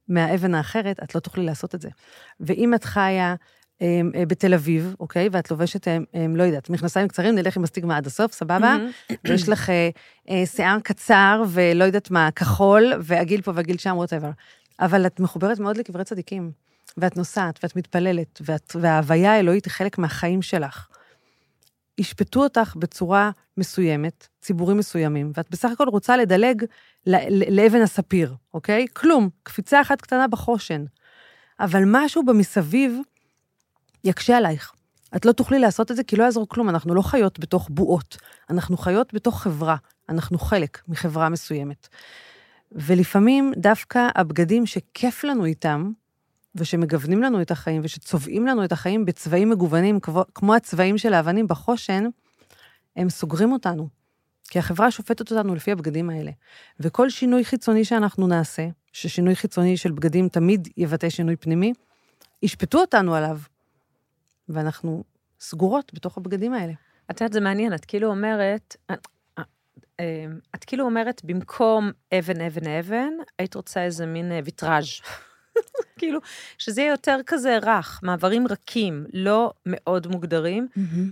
מהאבן האחרת, את לא תוכלי לעשות את זה. ואם את חיה בתל אביב, אוקיי, ואת לובשת, אה, אה, לא יודעת, מכנסיים קצרים, נלך עם הסטיגמה עד הסוף, סבבה? ויש לך אה, אה, שיער קצר ולא יודעת מה, כחול, והגיל פה והגיל שם, ווטאבר. אבל את מחוברת מאוד לקברי צדיקים, ואת נוסעת, ואת מתפללת, ואת, וההוויה האלוהית היא חלק מהחיים שלך. ישפטו אותך בצורה מסוימת, ציבורים מסוימים, ואת בסך הכל רוצה לדלג לאבן הספיר, אוקיי? כלום, קפיצה אחת קטנה בחושן. אבל משהו במסביב יקשה עלייך. את לא תוכלי לעשות את זה כי לא יעזור כלום, אנחנו לא חיות בתוך בועות, אנחנו חיות בתוך חברה, אנחנו חלק מחברה מסוימת. ולפעמים דווקא הבגדים שכיף לנו איתם, ושמגוונים לנו את החיים, ושצובעים לנו את החיים בצבעים מגוונים, כמו, הצבעים של האבנים בחושן, הם סוגרים אותנו. כי החברה שופטת אותנו לפי הבגדים האלה. וכל שינוי חיצוני שאנחנו נעשה, ששינוי חיצוני של בגדים תמיד יבטא שינוי פנימי, ישפטו אותנו עליו. ואנחנו סגורות בתוך הבגדים האלה. את יודעת, זה מעניין, את כאילו אומרת, אה, אה, אה, את כאילו אומרת, במקום אבן, אבן, אבן, היית רוצה איזה מין אה, ויטראז'. כאילו, שזה יהיה יותר כזה רך, מעברים רכים, לא מאוד מוגדרים.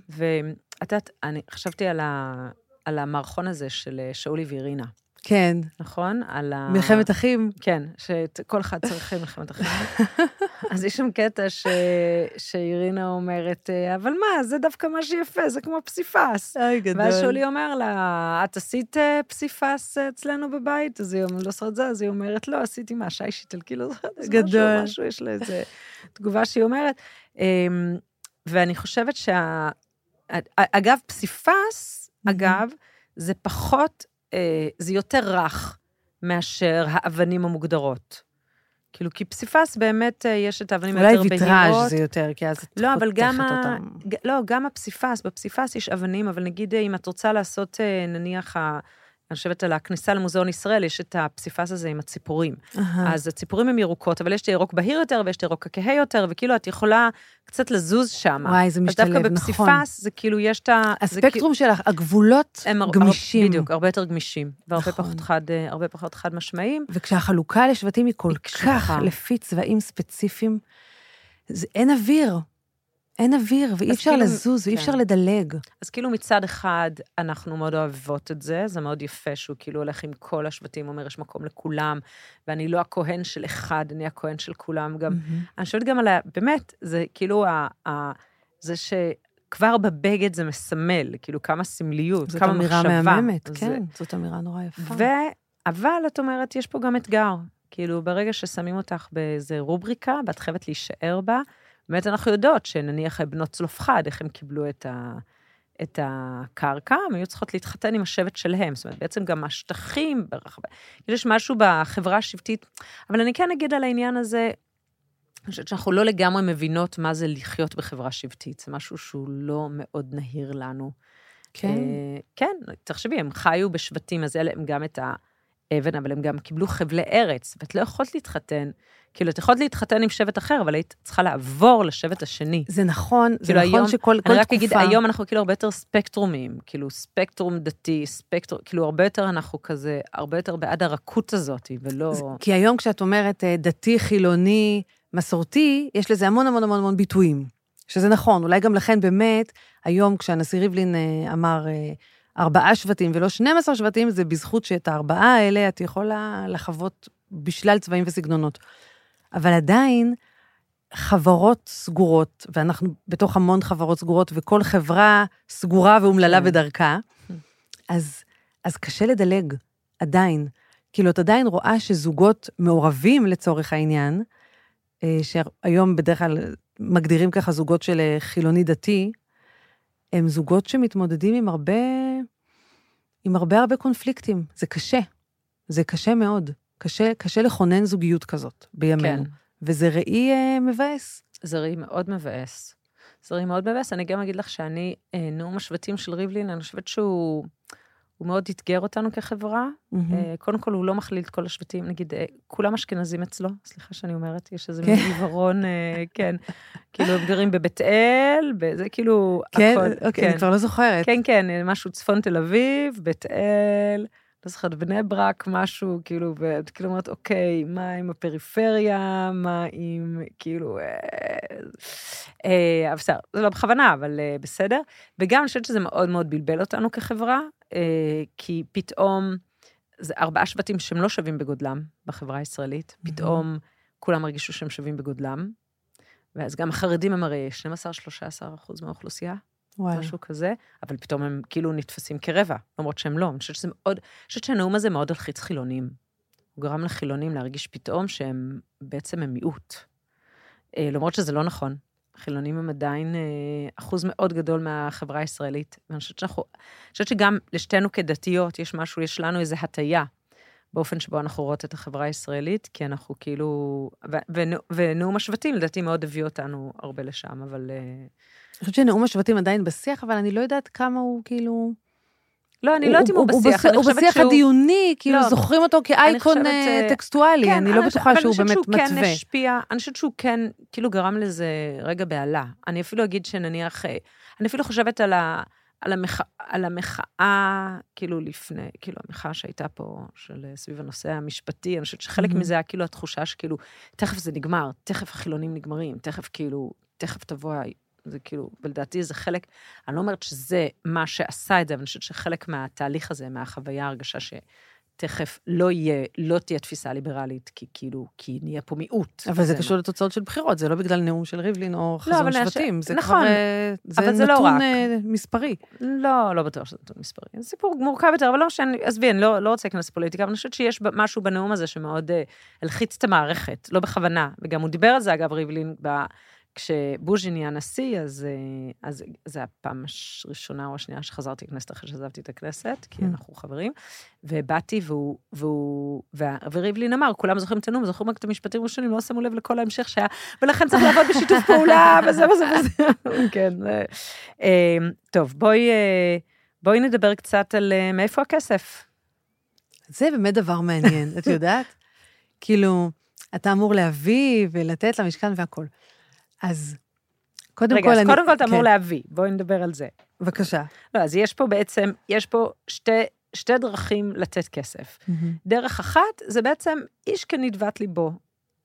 ואת יודעת, אני חשבתי על, ה, על המערכון הזה של שאולי ואירינה, כן, נכון? על ה... מלחמת אחים. כן, שכל אחד צריך מלחמת אחים. אז יש שם קטע ש... שאירינה אומרת, אה, אבל מה, זה דווקא מה שיפה, זה כמו פסיפס. אוי, גדול. ואז שולי אומר לה, את עשית אה, פסיפס אצלנו בבית? אז היא אומרת, לא זוכרת זה, אז היא אומרת, לא, עשיתי מה, שיש איטלקי, לא זוכרת, איזה גדול. משהו, משהו, יש לה איזה תגובה שהיא אומרת. אמ, ואני חושבת שה... אגב, פסיפס, אגב, זה פחות, אה, זה יותר רך מאשר האבנים המוגדרות. כאילו, כי פסיפס באמת, אה, יש את האבנים אולי היותר ויטראז' בהירות. זה יותר, כי אז את לא, אבל גם, ה... לא, גם הפסיפס, בפסיפס יש אבנים, אבל נגיד אה, אם את רוצה לעשות, אה, נניח. אני חושבת על הכניסה למוזיאון ישראל, יש את הפסיפס הזה עם הציפורים. אהה. אז הציפורים הן ירוקות, אבל יש את הירוק בהיר יותר ויש את הירוק הכהה יותר, וכאילו את יכולה קצת לזוז שם. וואי, זה אז דווקא משתלב, נכון. בפסיפס זה כאילו יש את ה... זה כאילו- הספקטרום שלך, הגבולות הם הר- גמישים. בדיוק, הרבה יותר גמישים, והרבה נכון. פחות חד, אה, הרבה פחות חד משמעיים. וכשהחלוקה לשבטים היא כל היא כך. לפי צבעים ספציפיים, זה, אין אוויר. אין אוויר, ואי אפשר כאילו- לזוז, ואי כן. אפשר לדלג. אז כאילו מצד אחד, אנחנו מאוד אוהבות את זה, זה מאוד יפה שהוא כאילו הולך עם כל השבטים, אומר, יש מקום לכולם, ואני לא הכהן של אחד, אני הכהן של כולם גם. מהמם. אני חושבת גם על ה... באמת, זה כאילו ה... ה זה שכבר בבגד זה מסמל, כאילו כמה סמליות, זאת כמה אמירה מחשבה. מהממת, זה- כן, זאת אמירה נורא יפה. ו... אבל את אומרת, יש פה גם אתגר. כאילו, ברגע ששמים אותך באיזה רובריקה, ואת חייבת להישאר בה, באמת אנחנו יודעות שנניח בנות צלופחד, איך הם קיבלו את, ה... את הקרקע, הם היו צריכות להתחתן עם השבט שלהם. זאת אומרת, בעצם גם השטחים ברחבי... כאילו, יש משהו בחברה השבטית. אבל אני כן אגיד על העניין הזה, אני חושבת שאנחנו לא לגמרי מבינות מה זה לחיות בחברה שבטית. זה משהו שהוא לא מאוד נהיר לנו. כן. אה, כן, תחשבי, הם חיו בשבטים, אז אלה הם גם את האבן, אבל הם גם קיבלו חבלי ארץ, ואת לא יכולת להתחתן. כאילו, את יכולת להתחתן עם שבט אחר, אבל היית צריכה לעבור לשבט השני. זה נכון, זה כאילו נכון היום- שכל כל אני רק תקופה... אגיד, היום אנחנו כאילו הרבה יותר ספקטרומים, כאילו ספקטרום דתי, ספקטרום, כאילו הרבה יותר אנחנו כזה, הרבה יותר בעד הרכות הזאת, ולא... זה- כי היום כשאת אומרת אה, דתי, חילוני, מסורתי, יש לזה המון המון המון המון ביטויים. שזה נכון, אולי גם לכן באמת, היום כשהנשיא ריבלין אה, אמר אה, ארבעה שבטים ולא 12 שבטים, זה בזכות שאת הארבעה האלה את יכולה לחוות בשלל צבעים וסגנונות. אבל עדיין, חברות סגורות, ואנחנו בתוך המון חברות סגורות, וכל חברה סגורה ואומללה כן. בדרכה, אז, אז קשה לדלג, עדיין. כאילו, את עדיין רואה שזוגות מעורבים לצורך העניין, אה, שהיום בדרך כלל מגדירים ככה זוגות של אה, חילוני דתי, הם זוגות שמתמודדים עם הרבה, עם הרבה הרבה קונפליקטים. זה קשה. זה קשה מאוד. קשה, קשה לכונן זוגיות כזאת בימינו. כן. וזה ראי אה, מבאס. זה ראי מאוד מבאס. זה ראי מאוד מבאס. אני גם אגיד לך שאני, אה, נאום השבטים של ריבלין, אני חושבת שהוא הוא מאוד אתגר אותנו כחברה. אה, קודם כל, הוא לא מכליל את כל השבטים, נגיד, אה, כולם אשכנזים אצלו, סליחה שאני אומרת, יש איזה כן. מין עיוורון, אה, כן. כאילו, הם גרים בבית אל, זה כאילו, כן, הכל, אוקיי, אני כבר לא זוכרת. כן, כן, משהו צפון תל אביב, בית אל, לא זוכרת, בני ברק, משהו, כאילו, ואת כאילו אומרת, אוקיי, מה עם הפריפריה, מה עם, כאילו, אה, אה, אבל בסדר, זה לא בכוונה, אבל אה, בסדר. וגם אני חושבת שזה מאוד מאוד בלבל אותנו כחברה, כי פתאום, זה ארבעה שבטים שהם לא שווים בגודלם בחברה הישראלית, פתאום כולם הרגישו שהם שווים בגודלם. ואז גם החרדים הם הרי 12-13 אחוז מהאוכלוסייה, וואלה. משהו כזה, אבל פתאום הם כאילו נתפסים כרבע, למרות שהם לא. אני חושבת שזה מאוד, אני חושבת שהנאום הזה מאוד הלחיץ חילונים. הוא גרם לחילונים להרגיש פתאום שהם בעצם הם מיעוט. אה, למרות שזה לא נכון. חילונים הם עדיין אה, אחוז מאוד גדול מהחברה הישראלית. ואני חושבת שאנחנו, אני חושבת שגם לשתינו כדתיות יש משהו, יש לנו איזו הטיה באופן שבו אנחנו רואות את החברה הישראלית, כי אנחנו כאילו, ונאום השבטים לדעתי מאוד הביא אותנו הרבה לשם, אבל... אה, אני חושבת שנאום השבטים עדיין בשיח, אבל אני לא יודעת כמה הוא כאילו... לא, אני לא יודעת אם הוא בשיח, אני הוא חושבת בשיח שהוא... הדיוני, כאילו לא. זוכרים אותו כאייקון חושבת, טקסטואלי, אני לא בטוחה שהוא באמת אבל אני חושבת שהוא כן מתווה. השפיע, אני חושבת שהוא כן, כאילו גרם לזה רגע בהלה. אני אפילו אגיד שנניח, אה, אני אפילו חושבת על, ה, על, המח, על המחאה, כאילו לפני, כאילו המחאה שהייתה פה, של אה, סביב הנושא המשפטי, אני חושבת שחלק מהמם. מזה היה כאילו התחושה שכאילו, תכף זה נגמר, תכף החילונים נגמרים, תכף כאילו, תכף תבוא, זה כאילו, ולדעתי זה חלק, אני לא אומרת שזה מה שעשה את זה, אבל אני חושבת שחלק מהתהליך הזה, מהחוויה, ההרגשה שתכף לא יהיה, לא תהיה תפיסה ליברלית, כי כאילו, כי נהיה פה מיעוט. אבל זה מה- קשור לתוצאות של בחירות, זה לא בגלל נאום של ריבלין או אבל חזון אני שבטים, זה נכון, כבר... אה, אבל זה זה לא נתון. אה, מספרי. לא, לא בטוח שזה נתון מספרי. זה סיפור מורכב יותר, אבל לא משנה, עזבי, אני לא, לא רוצה להיכנס לפוליטיקה, אבל אני חושבת שיש משהו בנאום הזה שמאוד אה, הלחיץ את המערכת, לא בכוונה. וגם הוא דיבר על זה, אגב, ריבלין, ב... כשבוז'י נהיה נשיא, אז, אה, אז זה הפעם הראשונה או השנייה שחזרתי לכנסת אחרי שעזבתי את הכנסת, כי Mm. אנחנו חברים, ובאתי והוא, והוא, וה- וריבלין אמר, כולם זוכרים את הנאום, זוכרים רק את המשפטים הראשונים, לא שמו לב לכל ההמשך שהיה, ולכן צריך לעבוד בשיתוף פעולה, וזה וזה וזה. כן. זה- אה, טוב, בואי, אה, בואי נדבר קצת על אה, מאיפה הכסף. זה באמת דבר מעניין, את יודעת? כאילו, אתה אמור להביא ולתת למשכן והכול. אז קודם רגע, כל אז אני... קודם כל אתה אמור כן, להביא, בואי נדבר על זה. בבקשה. לא, אז יש פה בעצם, יש פה שתי, שתי דרכים לתת כסף. דרך אחת, זה בעצם איש כנדבת ליבו.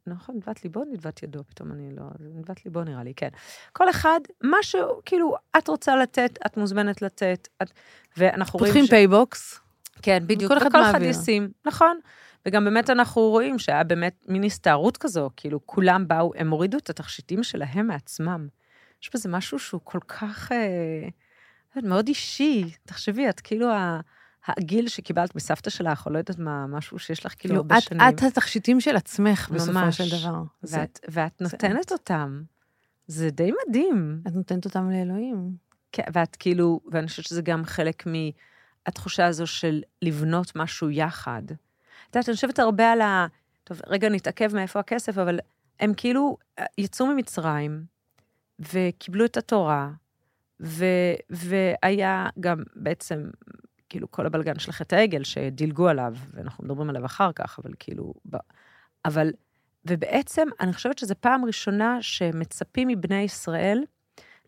נכון, נדבת ליבו, נדבת ידו, פתאום אני לא... נדבת ליבו נראה לי, כן. כל אחד, משהו, כאילו, את רוצה לתת, את מוזמנת לתת, את... ואנחנו רואים פותחים PayBox. כן, בדיוק. וכל אחד וכל אחד מעביר. ישים, נכון. וגם באמת אנחנו רואים שהיה באמת מין הסתערות כזו, כאילו כולם באו, הם הורידו את התכשיטים שלהם מעצמם. יש בזה משהו שהוא כל כך, אה, יודעת, מאוד אישי. תחשבי, את כאילו ה- הגיל שקיבלת מסבתא שלך, או לא יודעת מה, משהו שיש לך כאילו כאילו, הרבה את- שנים. את התכשיטים של עצמך, בסופו ממש. של דבר. ואת, ואת זה נותנת אותם. זה די מדהים. את נותנת אותם לאלוהים. כן, ואת כאילו, ואני חושבת שזה גם חלק מהתחושה הזו של לבנות משהו יחד. את יודעת, אני חושבת הרבה על ה... טוב, רגע נתעכב מאיפה הכסף, אבל הם כאילו אה, יצאו ממצרים, וקיבלו את התורה, ו, והיה גם בעצם, כאילו, כל הבלגן של חטא העגל שדילגו עליו, ואנחנו מדברים עליו אחר כך, אבל כאילו, ב, אבל, ובעצם, אני חושבת שזו פעם ראשונה שמצפים מבני ישראל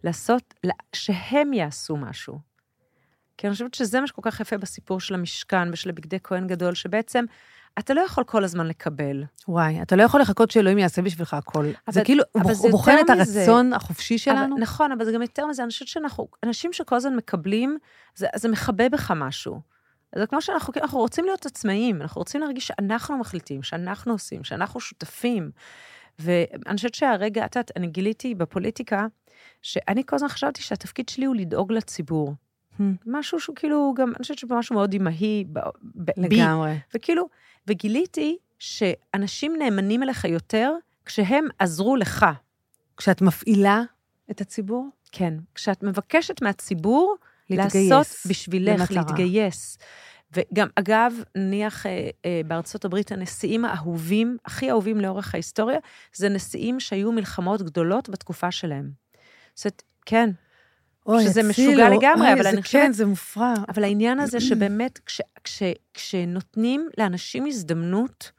לעשות, שהם יעשו משהו. כי אני חושבת שזה מה שכל כך יפה בסיפור של המשכן ושל הבגדי כהן גדול, שבעצם אתה לא יכול כל הזמן לקבל. וואי, אתה לא יכול לחכות שאלוהים יעשה בשבילך הכל. אבל, זה כאילו, אבל הוא בוחן את הרצון מזה. החופשי שלנו. אבל, נכון, אבל זה גם יותר מזה, אני חושבת שאנחנו, אנשים שכל הזמן מקבלים, זה, זה מכבה בך משהו. זה כמו שאנחנו אנחנו רוצים להיות עצמאיים, אנחנו רוצים להרגיש שאנחנו מחליטים, שאנחנו עושים, שאנחנו שותפים. ואני חושבת שהרגע, את יודעת, אני גיליתי בפוליטיקה, שאני כל הזמן חשבתי שהתפקיד שלי הוא לדאוג לציבור. Hmm. משהו שהוא כאילו, גם, אני חושבת שמשהו מאוד אימהי בי. לגמרי. וכאילו, וגיליתי שאנשים נאמנים אליך יותר כשהם עזרו לך. כשאת מפעילה את הציבור? כן. כשאת מבקשת מהציבור להתגייס. לעשות בשבילך, למטרה. להתגייס. וגם, אגב, נניח אה, אה, בארצות הברית, הנשיאים האהובים, הכי אהובים לאורך ההיסטוריה, זה נשיאים שהיו מלחמות גדולות בתקופה שלהם. זאת אומרת, כן, אוי, שזה משוגע לגמרי, אבל אני חושבת... כן, זה מופרע. אבל העניין הזה שבאמת, כש, כש, כשנותנים לאנשים הזדמנות,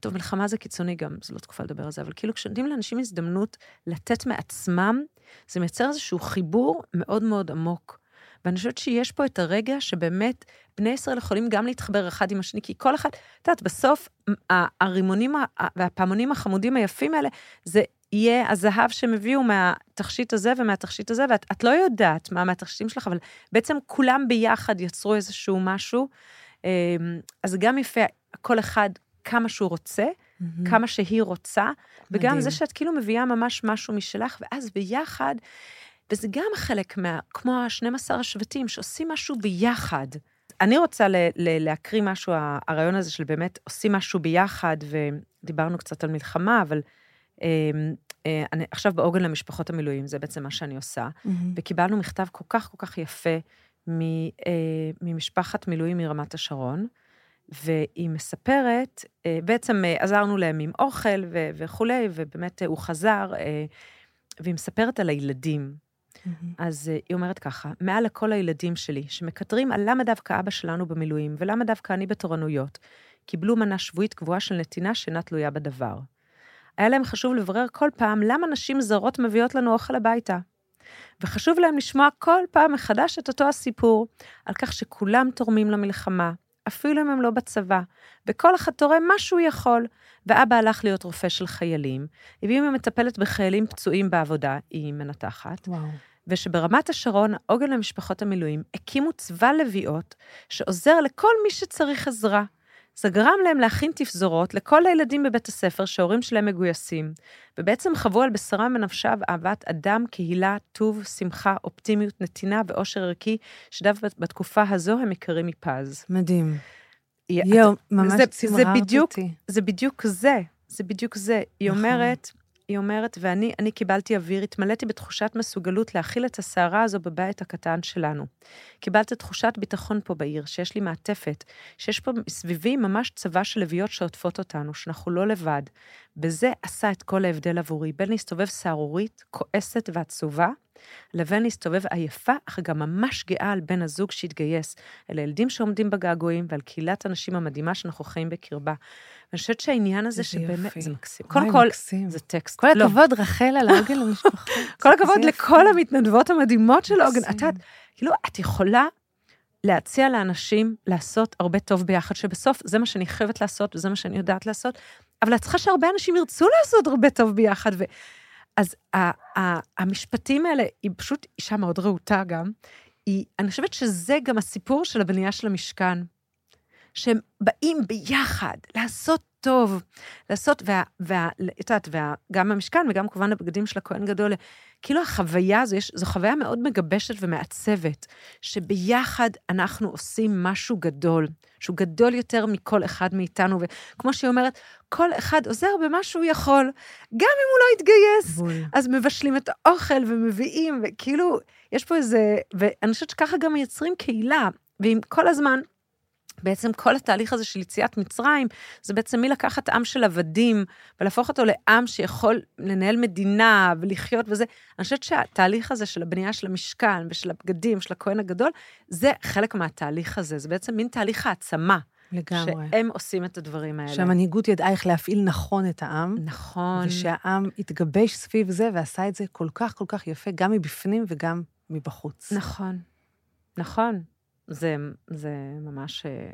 טוב, מלחמה זה קיצוני גם, זו לא תקופה לדבר על זה, אבל כאילו כשנותנים לאנשים הזדמנות לתת מעצמם, זה מייצר איזשהו חיבור מאוד מאוד עמוק. ואני חושבת שיש פה את הרגע שבאמת בני ישראל יכולים גם להתחבר אחד עם השני, כי כל אחד, את יודעת, בסוף הרימונים והפעמונים החמודים היפים האלה, זה יהיה הזהב שהם הביאו מהתכשיט הזה ומהתכשיט הזה, ואת לא יודעת מה מהתכשיטים שלך, אבל בעצם כולם ביחד יצרו איזשהו משהו. אמ, אז גם יפה, כל אחד כמה שהוא רוצה, mm-hmm. כמה שהיא רוצה, מדהים. וגם זה שאת כאילו מביאה ממש משהו משלך, ואז ביחד, וזה גם חלק מה... כמו ה-12 השבטים, שעושים משהו ביחד. אני רוצה ל- ל- להקריא משהו, הרעיון הזה של באמת עושים משהו ביחד, ודיברנו קצת על מלחמה, אבל אני עכשיו בעוגן למשפחות המילואים, זה בעצם מה שאני עושה, mm-hmm. וקיבלנו מכתב כל כך כל כך יפה מ, אה, ממשפחת מילואים מרמת השרון, והיא מספרת, אה, בעצם עזרנו להם עם אוכל ו- וכולי, ובאמת הוא חזר, והיא מספרת על הילדים. Mm-hmm. אז היא אומרת ככה, מעל לכל הילדים שלי, שמקטרים על למה דווקא אבא שלנו במילואים, ולמה דווקא אני בתורנויות, קיבלו מנה שבועית קבועה של נתינה שאינה תלויה בדבר. היה להם חשוב לברר כל פעם למה נשים זרות מביאות לנו אוכל הביתה. וחשוב להם לשמוע כל פעם מחדש את אותו הסיפור, על כך שכולם תורמים למלחמה, אפילו אם הם לא בצבא, וכל אחד תורם מה שהוא יכול. ואבא הלך להיות רופא של חיילים, היא מטפלת בחיילים פצועים בעבודה, היא מנתחת. וואו. ושברמת השרון, עוגן למשפחות המילואים, הקימו צבא לביאות שעוזר לכל מי שצריך עזרה. זה גרם להם להכין תפזורות לכל הילדים בבית הספר שההורים שלהם מגויסים, ובעצם חוו על בשרם ונפשם אהבת אדם, קהילה, טוב, שמחה, אופטימיות, נתינה ואושר ערכי, שדווקא בתקופה הזו הם יקרים מפז. מדהים. יואו, ממש צמררת אותי. זה בדיוק זה, זה בדיוק זה. היא נכון. אומרת, היא אומרת, ואני אני קיבלתי אוויר, התמלאתי בתחושת מסוגלות להכיל את הסערה הזו בבית הקטן שלנו. קיבלתי תחושת ביטחון פה בעיר, שיש לי מעטפת, שיש פה סביבי ממש צבא של לביאות שעוטפות אותנו, שאנחנו לא לבד. וזה עשה את כל ההבדל עבורי, בין להסתובב סהרורית, כועסת ועצובה, לבין להסתובב עייפה, אך גם ממש גאה על בן הזוג שהתגייס, אל הילדים שעומדים בגעגועים ועל קהילת הנשים המדהימה שאנחנו חיים בקרבה. ואני חושבת שהעניין הזה שבאמת, זה מקסים. קודם כל, זה טקסט. כל לא. הכבוד, רחל, על העוגן למשפחות. כל הכבוד לכל המתנדבות המדהימות של העוגן. את יודעת, כאילו, את יכולה להציע לאנשים לעשות הרבה טוב ביחד, שבסוף זה מה שאני חייבת לעשות וזה מה שאני יודעת לעשות, אבל את צריכה שהרבה אנשים ירצו לעשות הרבה טוב ביחד. ו... אז ה- ה- המשפטים האלה, היא פשוט אישה מאוד רהוטה גם. היא, אני חושבת שזה גם הסיפור של הבנייה של המשכן. שהם באים ביחד לעשות טוב, לעשות, ואת יודעת, גם המשכן וגם כמובן הבגדים של הכהן גדול, כאילו החוויה הזו, זו חוויה מאוד מגבשת ומעצבת, שביחד אנחנו עושים משהו גדול, שהוא גדול יותר מכל אחד מאיתנו, וכמו שהיא אומרת, כל אחד עוזר במה שהוא יכול, גם אם הוא לא יתגייס. בול. אז מבשלים את האוכל ומביאים, וכאילו, יש פה איזה, ואני חושבת שככה גם מייצרים קהילה, ואם כל הזמן בעצם כל התהליך הזה של יציאת מצרים, זה בעצם מלקחת עם של עבדים ולהפוך אותו לעם שיכול לנהל מדינה ולחיות וזה. אני חושבת שהתהליך הזה של הבנייה של המשכן ושל הבגדים, של הכהן הגדול, זה חלק מהתהליך הזה, זה בעצם מין תהליך העצמה. לגמרי. שהם עושים את הדברים האלה. שהמנהיגות ידעה איך להפעיל נכון את העם. נכון. ושהעם התגבש סביב זה ועשה את זה כל כך כל כך יפה, גם מבפנים וגם מבחוץ. נכון, נכון. זה, זה ממש, אה,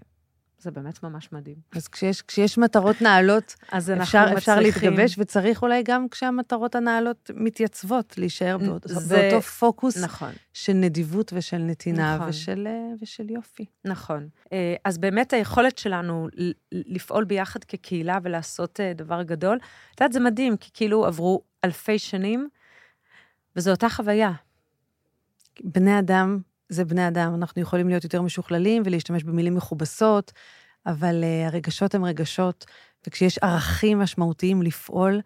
זה באמת ממש מדהים. אז כשיש, כשיש מטרות נעלות, אז אפשר, אנחנו אפשר מצליחים- להתגבש, וצריך אולי גם כשהמטרות הנעלות מתייצבות, להישאר באותו, זה- באותו פוקוס נכון. של נדיבות ושל נתינה נכון. ושל, אה, ושל יופי. נכון. אה, אז באמת היכולת שלנו לפעול ביחד כקהילה ולעשות אה, דבר גדול, את יודעת, זה מדהים, כי כאילו עברו אלפי שנים, וזו אותה חוויה. בני אדם זה בני אדם, אנחנו יכולים להיות יותר משוכללים ולהשתמש במילים מכובסות, אבל uh, הרגשות הם רגשות, וכשיש ערכים משמעותיים לפעול,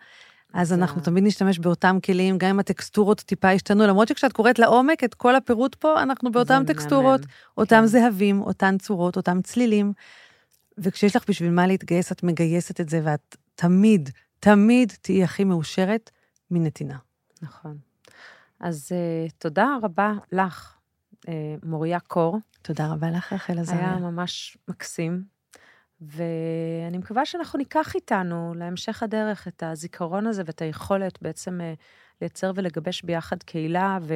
אז אנחנו תמיד נשתמש באותם כלים, גם אם הטקסטורות טיפה השתנו, למרות שכשאת קוראת לעומק את כל הפירוט פה, אנחנו באותן טקסטורות. אותם כן. זהבים, אותן צורות, אותם צלילים. וכשיש לך בשביל מה להתגייס, את מגייסת את זה, ואת תמיד, תמיד תהיי הכי מאושרת מנתינה. נכון. אז uh, תודה רבה לך, מוריה קור. תודה רבה לך, רחל עזריה. היה ממש מקסים, ואני מקווה שאנחנו ניקח איתנו להמשך הדרך את הזיכרון הזה ואת היכולת בעצם אה, לייצר ולגבש ביחד קהילה, ו...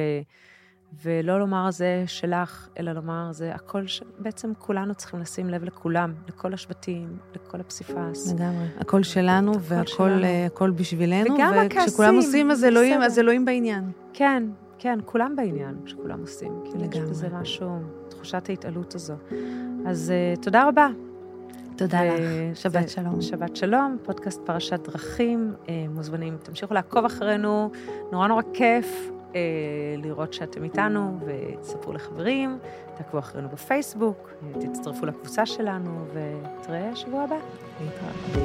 ולא לומר זה שלך, אלא לומר זה הכל, ש... בעצם כולנו צריכים לשים לב לכולם, לכל השבטים, לכל הפסיפס. לגמרי. הכל שלנו, הכל והכל שלנו. אה, הכל בשבילנו. וגם וכשכולם הכעסים, עושים, אז אלוהים, בסדר. אז אלוהים בעניין. כן, כן, כולם בעניין שכולם עושים. כאילו, יש לגמרי. בזה משהו, תחושת ההתעלות הזו. אז uh, תודה רבה. תודה ו- לך. שבת ו- שלום. שבת שלום, פודקאסט פרשת דרכים, אה, מוזמנים, תמשיכו לעקוב אחרינו, נורא נורא כיף אה, לראות שאתם איתנו, ותספרו לחברים, תעקבו אחרינו בפייסבוק, אה, תצטרפו לקבוצה שלנו, ותראה שבוע הבא. להתראות.